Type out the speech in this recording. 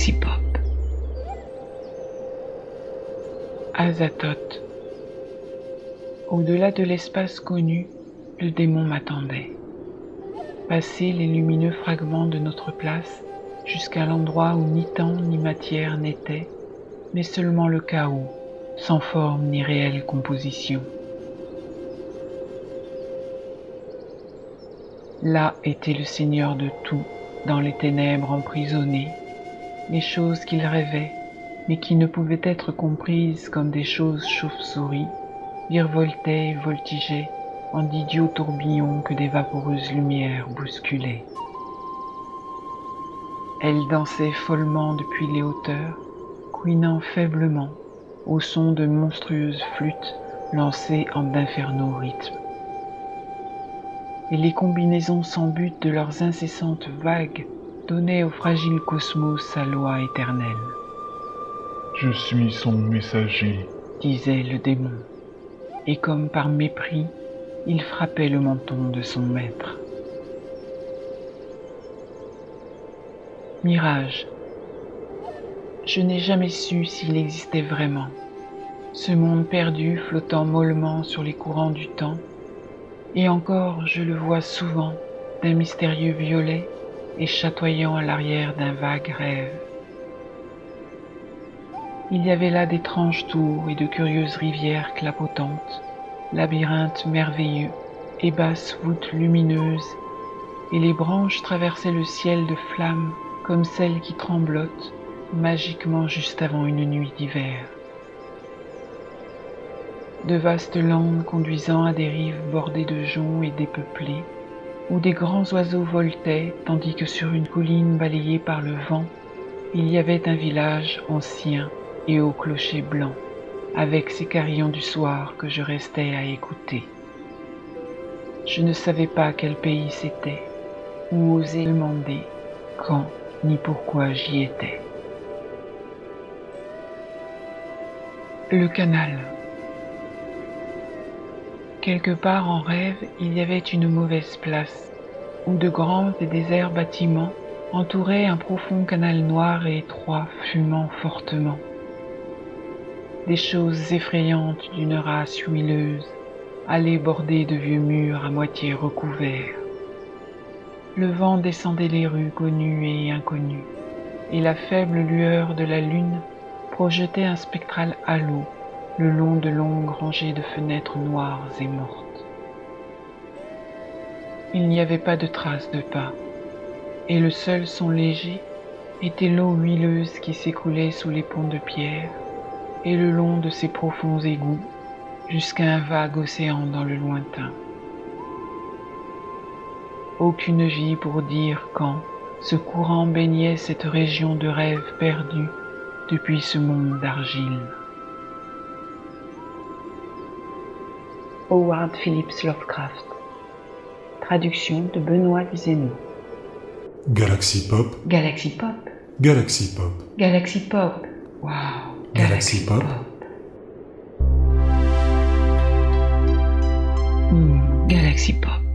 Galaxy. Au-delà de l'espace connu, le démon m'attendait. Passer les lumineux fragments de notre place jusqu'à l'endroit où ni temps ni matière n'étaient, mais seulement le chaos, sans forme ni réelle composition. Là était le Seigneur de tout, dans les ténèbres emprisonnées, les choses qu'il rêvait, mais qui ne pouvaient être comprises comme des choses chauves-souris, virevoltaient et voltigeaient en d'idiots tourbillons que des vaporeuses lumières bousculaient. Elle dansait follement depuis les hauteurs, couinant faiblement au son de monstrueuses flûtes lancées en d'infernaux rythmes. Et les combinaisons sans but de leurs incessantes vagues donnaient au fragile cosmos sa loi éternelle. Je suis son messager, disait le démon, et comme par mépris, il frappait le menton de son maître. Mirage. Je n'ai jamais su s'il existait vraiment. Ce monde perdu flottant mollement sur les courants du temps, et encore je le vois souvent d'un mystérieux violet et chatoyant à l'arrière d'un vague rêve. Il y avait là d'étranges tours et de curieuses rivières clapotantes, labyrinthes merveilleux et basses voûtes lumineuses, et les branches traversaient le ciel de flammes comme celles qui tremblotent magiquement juste avant une nuit d'hiver. De vastes landes conduisant à des rives bordées de joncs et dépeuplées, où des grands oiseaux voltaient, tandis que sur une colline balayée par le vent, il y avait un village ancien et au clocher blanc, avec ses carillons du soir que je restais à écouter. Je ne savais pas quel pays c'était, ou osais demander quand ni pourquoi j'y étais. Le canal. Quelque part en rêve, il y avait une mauvaise place, où de grands et déserts bâtiments entouraient un profond canal noir et étroit fumant fortement. Des choses effrayantes d'une race huileuse allaient border de vieux murs à moitié recouverts. Le vent descendait les rues connues et inconnues, et la faible lueur de la lune projetait un spectral halo le long de longues rangées de fenêtres noires et mortes. Il n'y avait pas de traces de pas, et le seul son léger était l'eau huileuse qui s'écoulait sous les ponts de pierre et le long de ces profonds égouts jusqu'à un vague océan dans le lointain. Aucune vie pour dire quand ce courant baignait cette région de rêve perdu depuis ce monde d'argile. Howard Phillips Lovecraft. Traduction de Benoît Luzeno. Galaxy Pop, Galaxy Pop. Galaxy Pop, Galaxy Pop. Wow! Galaxy Pop. Hmm, Galaxy Pop.